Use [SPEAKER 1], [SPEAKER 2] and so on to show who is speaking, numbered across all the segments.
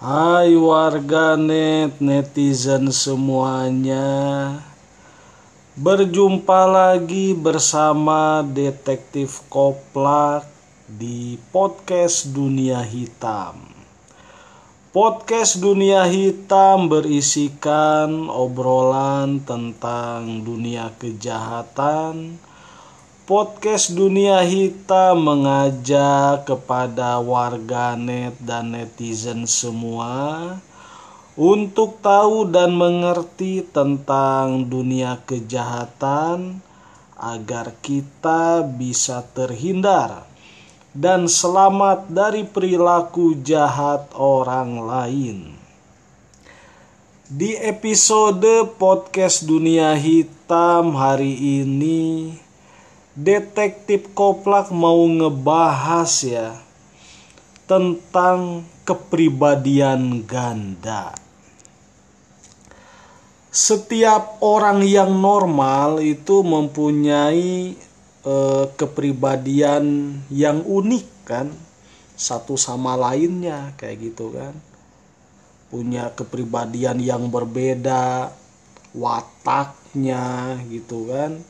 [SPEAKER 1] Hai warganet, netizen semuanya. Berjumpa lagi bersama Detektif Koplak di Podcast Dunia Hitam. Podcast Dunia Hitam berisikan obrolan tentang dunia kejahatan, Podcast Dunia Hitam mengajak kepada warganet dan netizen semua untuk tahu dan mengerti tentang dunia kejahatan agar kita bisa terhindar dan selamat dari perilaku jahat orang lain. Di episode podcast Dunia Hitam hari ini detektif Koplak mau ngebahas ya tentang kepribadian ganda. Setiap orang yang normal itu mempunyai eh, kepribadian yang unik kan, satu sama lainnya kayak gitu kan. Punya kepribadian yang berbeda, wataknya gitu kan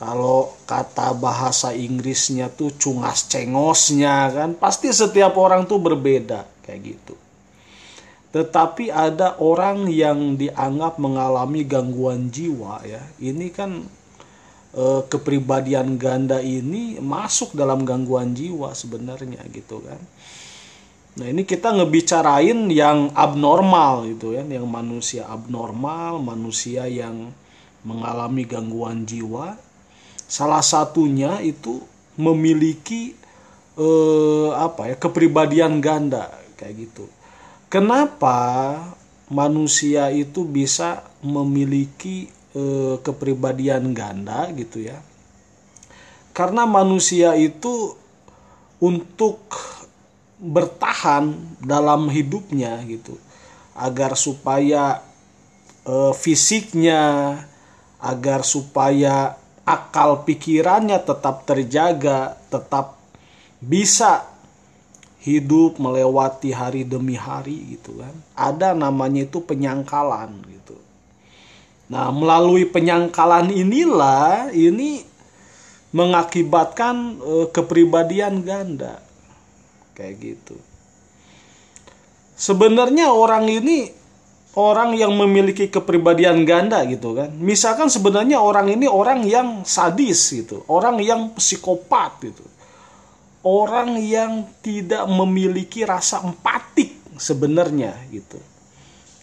[SPEAKER 1] kalau kata bahasa Inggrisnya tuh cungas cengosnya kan? Pasti setiap orang tuh berbeda kayak gitu. Tetapi ada orang yang dianggap mengalami gangguan jiwa ya. Ini kan e, kepribadian ganda ini masuk dalam gangguan jiwa sebenarnya gitu kan. Nah ini kita ngebicarain yang abnormal gitu ya yang manusia abnormal manusia yang mengalami gangguan jiwa Salah satunya itu memiliki eh, apa ya kepribadian ganda kayak gitu. Kenapa manusia itu bisa memiliki eh, kepribadian ganda gitu ya? Karena manusia itu untuk bertahan dalam hidupnya gitu agar supaya e, fisiknya agar supaya akal pikirannya tetap terjaga, tetap bisa hidup melewati hari demi hari gitu kan. Ada namanya itu penyangkalan gitu. Nah, melalui penyangkalan inilah ini mengakibatkan e, kepribadian ganda. Kayak gitu. Sebenarnya orang ini orang yang memiliki kepribadian ganda gitu kan. Misalkan sebenarnya orang ini orang yang sadis gitu, orang yang psikopat gitu. Orang yang tidak memiliki rasa empatik sebenarnya gitu.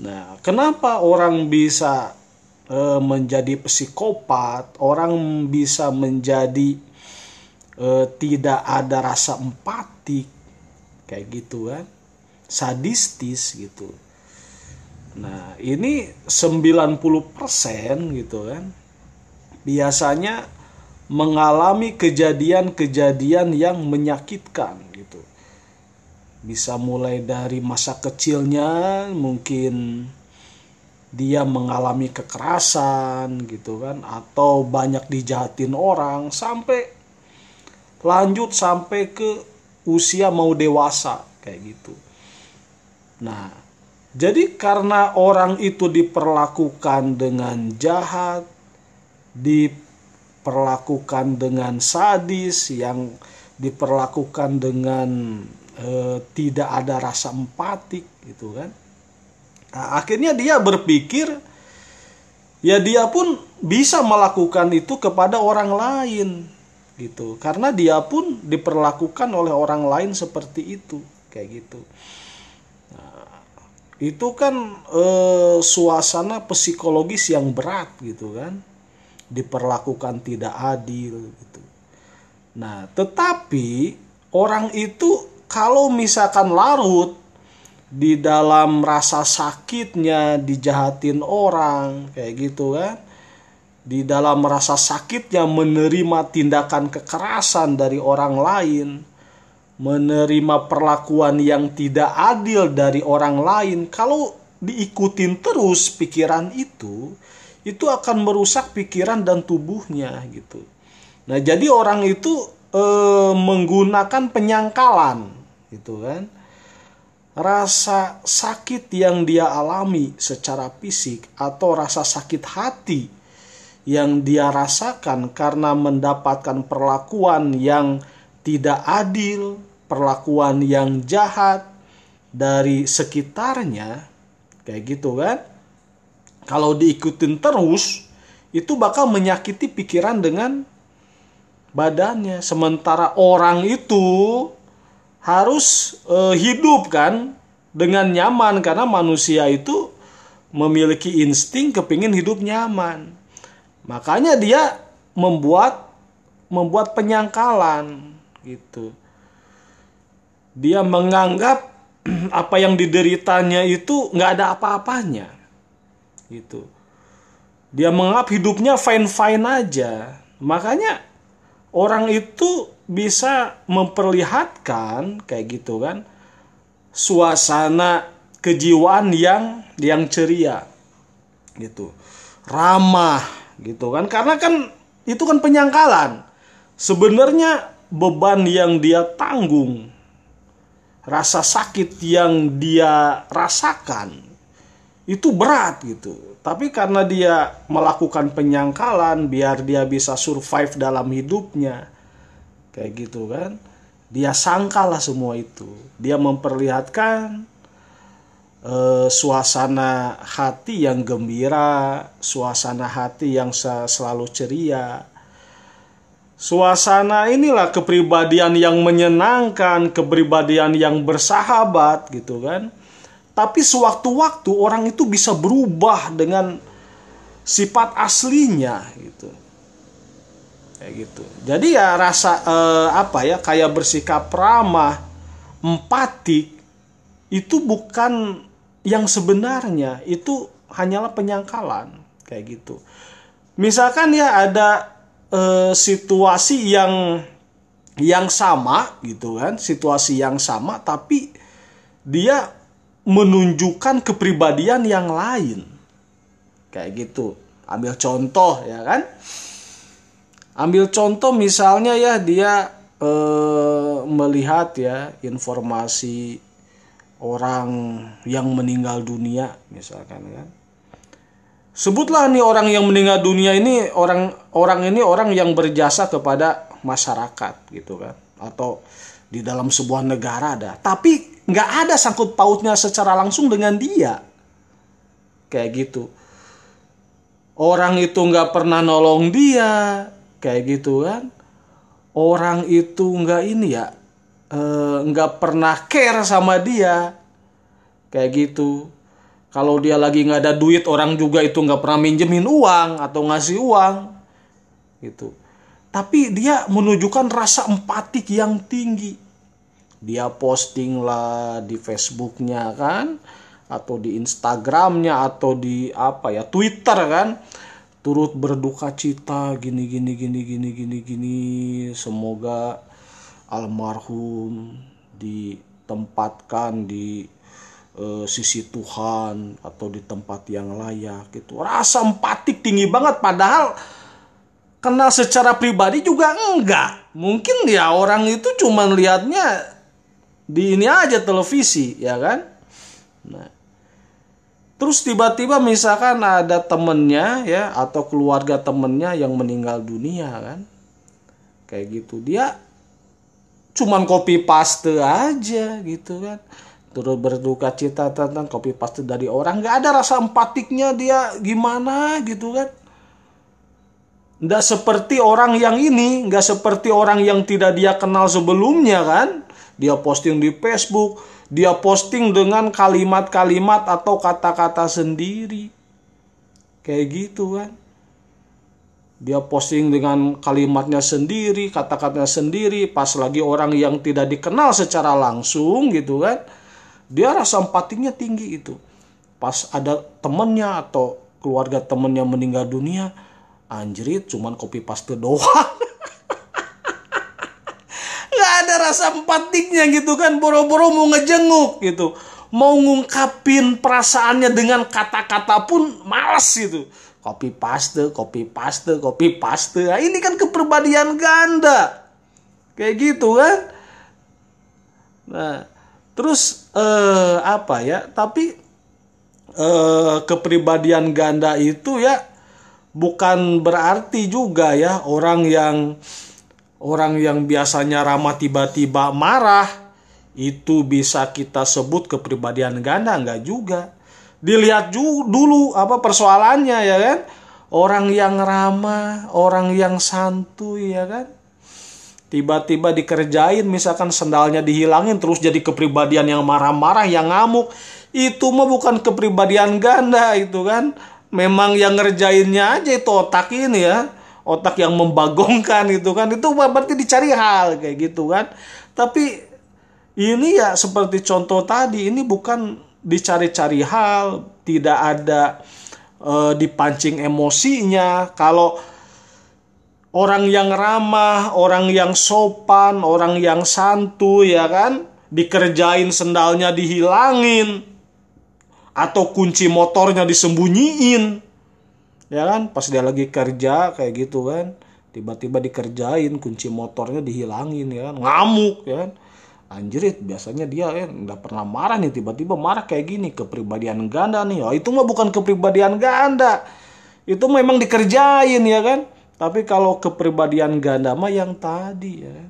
[SPEAKER 1] Nah, kenapa orang bisa e, menjadi psikopat, orang bisa menjadi e, tidak ada rasa empatik kayak gitu kan. Sadistis gitu Nah, ini 90% gitu kan. Biasanya mengalami kejadian-kejadian yang menyakitkan gitu. Bisa mulai dari masa kecilnya mungkin dia mengalami kekerasan gitu kan atau banyak dijahatin orang sampai lanjut sampai ke usia mau dewasa kayak gitu. Nah, jadi karena orang itu diperlakukan dengan jahat, diperlakukan dengan sadis, yang diperlakukan dengan e, tidak ada rasa empatik gitu kan. Nah, akhirnya dia berpikir ya dia pun bisa melakukan itu kepada orang lain gitu. Karena dia pun diperlakukan oleh orang lain seperti itu kayak gitu itu kan e, suasana psikologis yang berat gitu kan. Diperlakukan tidak adil gitu. Nah tetapi orang itu kalau misalkan larut di dalam rasa sakitnya dijahatin orang kayak gitu kan. Di dalam rasa sakitnya menerima tindakan kekerasan dari orang lain menerima perlakuan yang tidak adil dari orang lain, kalau diikutin terus pikiran itu, itu akan merusak pikiran dan tubuhnya gitu. Nah, jadi orang itu e, menggunakan penyangkalan gitu kan. rasa sakit yang dia alami secara fisik atau rasa sakit hati yang dia rasakan karena mendapatkan perlakuan yang tidak adil, perlakuan yang jahat dari sekitarnya, kayak gitu kan? Kalau diikutin terus, itu bakal menyakiti pikiran dengan badannya. Sementara orang itu harus uh, hidup kan dengan nyaman karena manusia itu memiliki insting kepingin hidup nyaman. Makanya dia membuat membuat penyangkalan gitu. Dia menganggap apa yang dideritanya itu nggak ada apa-apanya. Gitu. Dia menganggap hidupnya fine fine aja. Makanya orang itu bisa memperlihatkan kayak gitu kan suasana kejiwaan yang yang ceria. Gitu. Ramah gitu kan. Karena kan itu kan penyangkalan. Sebenarnya beban yang dia tanggung rasa sakit yang dia rasakan itu berat gitu. Tapi karena dia melakukan penyangkalan biar dia bisa survive dalam hidupnya kayak gitu kan dia sangkalah semua itu. Dia memperlihatkan uh, suasana hati yang gembira suasana hati yang selalu ceria suasana inilah kepribadian yang menyenangkan kepribadian yang bersahabat gitu kan. Tapi sewaktu-waktu orang itu bisa berubah dengan sifat aslinya gitu. Kayak gitu. Jadi ya rasa eh, apa ya kayak bersikap ramah empatik itu bukan yang sebenarnya. Itu hanyalah penyangkalan kayak gitu. Misalkan ya ada eh, situasi yang yang sama gitu kan situasi yang sama tapi dia menunjukkan kepribadian yang lain. Kayak gitu. Ambil contoh ya kan? Ambil contoh misalnya ya dia eh, melihat ya informasi orang yang meninggal dunia misalkan kan sebutlah nih orang yang meninggal dunia ini orang orang ini orang yang berjasa kepada masyarakat gitu kan. Atau di dalam sebuah negara ada. Tapi nggak ada sangkut pautnya secara langsung dengan dia. Kayak gitu. Orang itu nggak pernah nolong dia. Kayak gitu kan. Orang itu nggak ini ya eh, nggak pernah care sama dia. Kayak gitu kalau dia lagi nggak ada duit orang juga itu nggak pernah minjemin uang atau ngasih uang. Gitu. Tapi dia menunjukkan rasa empatik yang tinggi. Dia posting lah di Facebooknya kan atau di Instagramnya atau di apa ya Twitter kan. Turut berduka cita gini gini gini gini gini gini. Semoga almarhum ditempatkan di uh, sisi Tuhan atau di tempat yang layak gitu rasa empatik tinggi banget padahal kenal secara pribadi juga enggak mungkin ya orang itu cuma lihatnya di ini aja televisi ya kan nah Terus tiba-tiba misalkan ada temennya ya atau keluarga temennya yang meninggal dunia kan. Kayak gitu. Dia cuman copy paste aja gitu kan. Terus berduka cita tentang copy paste dari orang. Gak ada rasa empatiknya dia gimana gitu kan. Nggak seperti orang yang ini. Nggak seperti orang yang tidak dia kenal sebelumnya kan. Dia posting di Facebook dia posting dengan kalimat-kalimat atau kata-kata sendiri. Kayak gitu kan. Dia posting dengan kalimatnya sendiri, kata-katanya sendiri, pas lagi orang yang tidak dikenal secara langsung gitu kan. Dia rasa empatinya tinggi itu. Pas ada temennya atau keluarga temennya meninggal dunia, anjrit cuman copy paste doang. ada rasa empatiknya gitu kan boro-boro mau ngejenguk gitu. Mau ngungkapin perasaannya dengan kata-kata pun malas gitu. Copy paste copy paste copy paste. Nah, ini kan kepribadian ganda. Kayak gitu kan? Nah terus eh, apa ya tapi eh, kepribadian ganda itu ya bukan berarti juga ya orang yang orang yang biasanya ramah tiba-tiba marah itu bisa kita sebut kepribadian ganda. Nggak juga. Dilihat ju dulu apa persoalannya ya kan? Orang yang ramah orang yang santuy ya kan tiba-tiba dikerjain misalkan sendalnya dihilangin terus jadi kepribadian yang marah-marah yang ngamuk. Itu mah bukan kepribadian ganda itu kan. Memang yang ngerjainnya aja itu otak ini ya. Otak yang membagongkan itu kan. Itu berarti dicari hal kayak gitu kan. Tapi ini ya seperti contoh tadi ini bukan dicari-cari hal tidak ada e, dipancing emosinya. Kalau orang yang ramah orang yang sopan orang yang santuy ya kan? Dikerjain sendalnya dihilangin. Atau kunci motornya disembunyiin. Ya kan? Pas dia lagi kerja kayak gitu kan? Tiba-tiba dikerjain kunci motornya dihilangin ya kan? Ngamuk ya kan? Anjrit biasanya dia ya nggak pernah marah nih. Tiba-tiba marah kayak gini. Kepribadian ganda nih. Oh, itu mah bukan kepribadian ganda. Itu memang dikerjain ya kan tapi kalau kepribadian ganda mah yang tadi ya.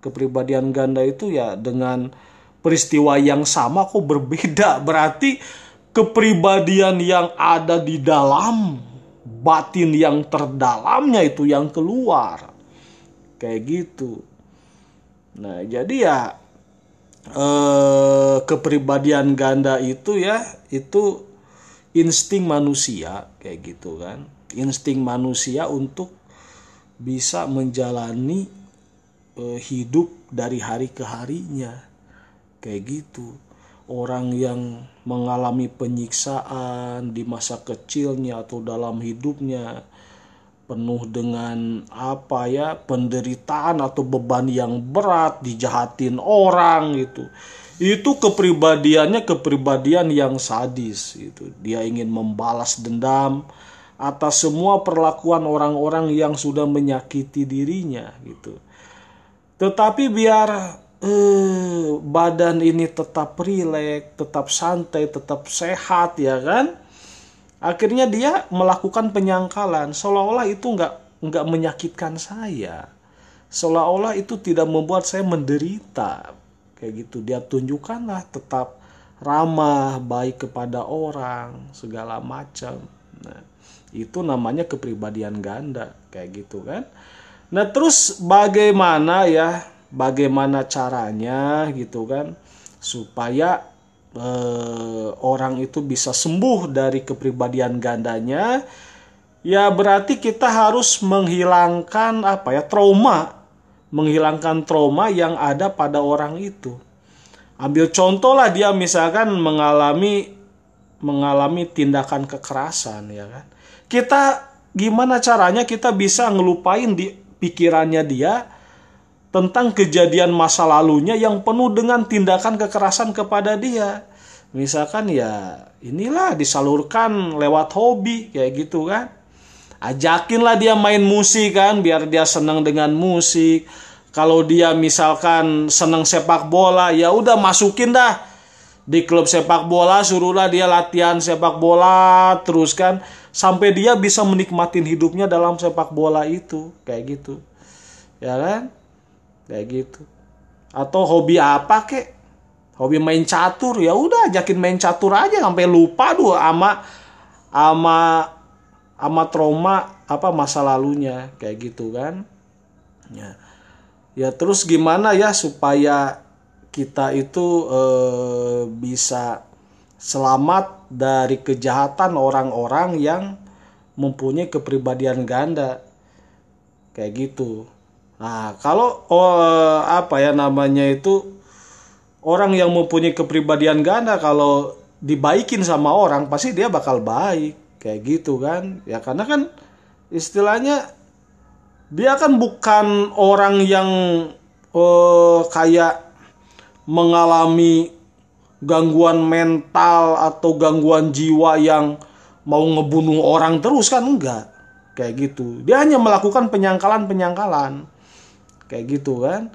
[SPEAKER 1] Kepribadian ganda itu ya dengan peristiwa yang sama kok berbeda. Berarti kepribadian yang ada di dalam batin yang terdalamnya itu yang keluar. Kayak gitu. Nah jadi ya eh, kepribadian ganda itu ya itu insting manusia kayak gitu kan. Insting manusia untuk bisa menjalani eh, hidup dari hari ke harinya. Kayak gitu. Orang yang mengalami penyiksaan di masa kecilnya atau dalam hidupnya penuh dengan apa ya penderitaan atau beban yang berat dijahatin orang gitu. Itu kepribadiannya kepribadian yang sadis itu dia ingin membalas dendam atas semua perlakuan orang-orang yang sudah menyakiti dirinya gitu tetapi biar eh, badan ini tetap rileks, tetap santai, tetap sehat ya kan? Akhirnya dia melakukan penyangkalan seolah-olah itu nggak nggak menyakitkan saya, seolah-olah itu tidak membuat saya menderita kayak gitu. Dia tunjukkanlah tetap ramah, baik kepada orang, segala macam. Nah, itu namanya kepribadian ganda kayak gitu kan. Nah, terus bagaimana ya bagaimana caranya gitu kan supaya eh, orang itu bisa sembuh dari kepribadian gandanya? Ya berarti kita harus menghilangkan apa ya trauma menghilangkan trauma yang ada pada orang itu. Ambil contoh lah dia misalkan mengalami mengalami tindakan kekerasan ya kan kita gimana caranya kita bisa ngelupain di pikirannya dia tentang kejadian masa lalunya yang penuh dengan tindakan kekerasan kepada dia. Misalkan ya inilah disalurkan lewat hobi kayak gitu kan. Ajakinlah dia main musik kan biar dia senang dengan musik. Kalau dia misalkan senang sepak bola ya udah masukin dah di klub sepak bola suruhlah dia latihan sepak bola terus kan sampai dia bisa menikmatin hidupnya dalam sepak bola itu. Kayak gitu. Ya kan? Kayak gitu. Atau hobi apa kek? Hobi main catur? Ya udah ajakin main catur aja. Sampai lupa dua ama ama ama trauma apa masa lalunya. Kayak gitu kan? Ya. Ya terus gimana ya supaya kita itu e, bisa selamat dari kejahatan orang-orang yang mempunyai kepribadian ganda. Kayak gitu. Nah, kalau oh, apa ya namanya itu orang yang mempunyai kepribadian ganda kalau dibaikin sama orang pasti dia bakal baik. Kayak gitu kan. Ya karena kan istilahnya dia kan bukan orang yang oh, kayak mengalami gangguan mental atau gangguan jiwa yang mau ngebunuh orang terus kan enggak kayak gitu dia hanya melakukan penyangkalan penyangkalan kayak gitu kan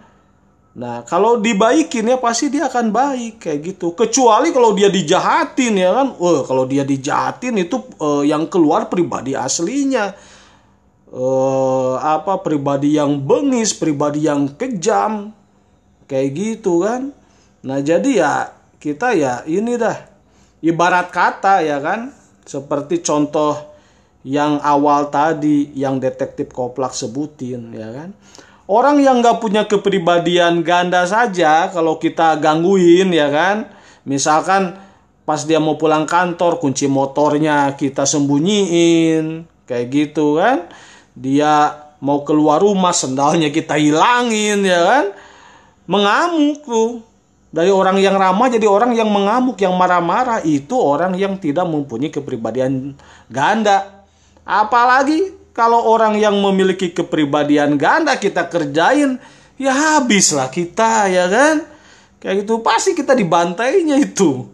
[SPEAKER 1] Nah, kalau dibaikin ya pasti dia akan baik kayak gitu. Kecuali kalau dia dijahatin ya kan. Wah, kalau dia dijahatin itu uh, yang keluar pribadi aslinya. Uh, apa pribadi yang bengis, pribadi yang kejam. Kayak gitu kan. Nah, jadi ya kita ya ini dah ibarat kata ya kan. Seperti contoh yang awal tadi yang detektif Koplak sebutin ya kan Orang yang nggak punya kepribadian ganda saja kalau kita gangguin ya kan. Misalkan pas dia mau pulang kantor kunci motornya kita sembunyiin kayak gitu kan. Dia mau keluar rumah sendalnya kita hilangin ya kan. Mengamuk tuh. Dari orang yang ramah jadi orang yang mengamuk, yang marah-marah itu orang yang tidak mempunyai kepribadian ganda. Apalagi kalau orang yang memiliki kepribadian ganda kita kerjain, ya habislah kita ya kan. Kayak gitu pasti kita dibantainya itu.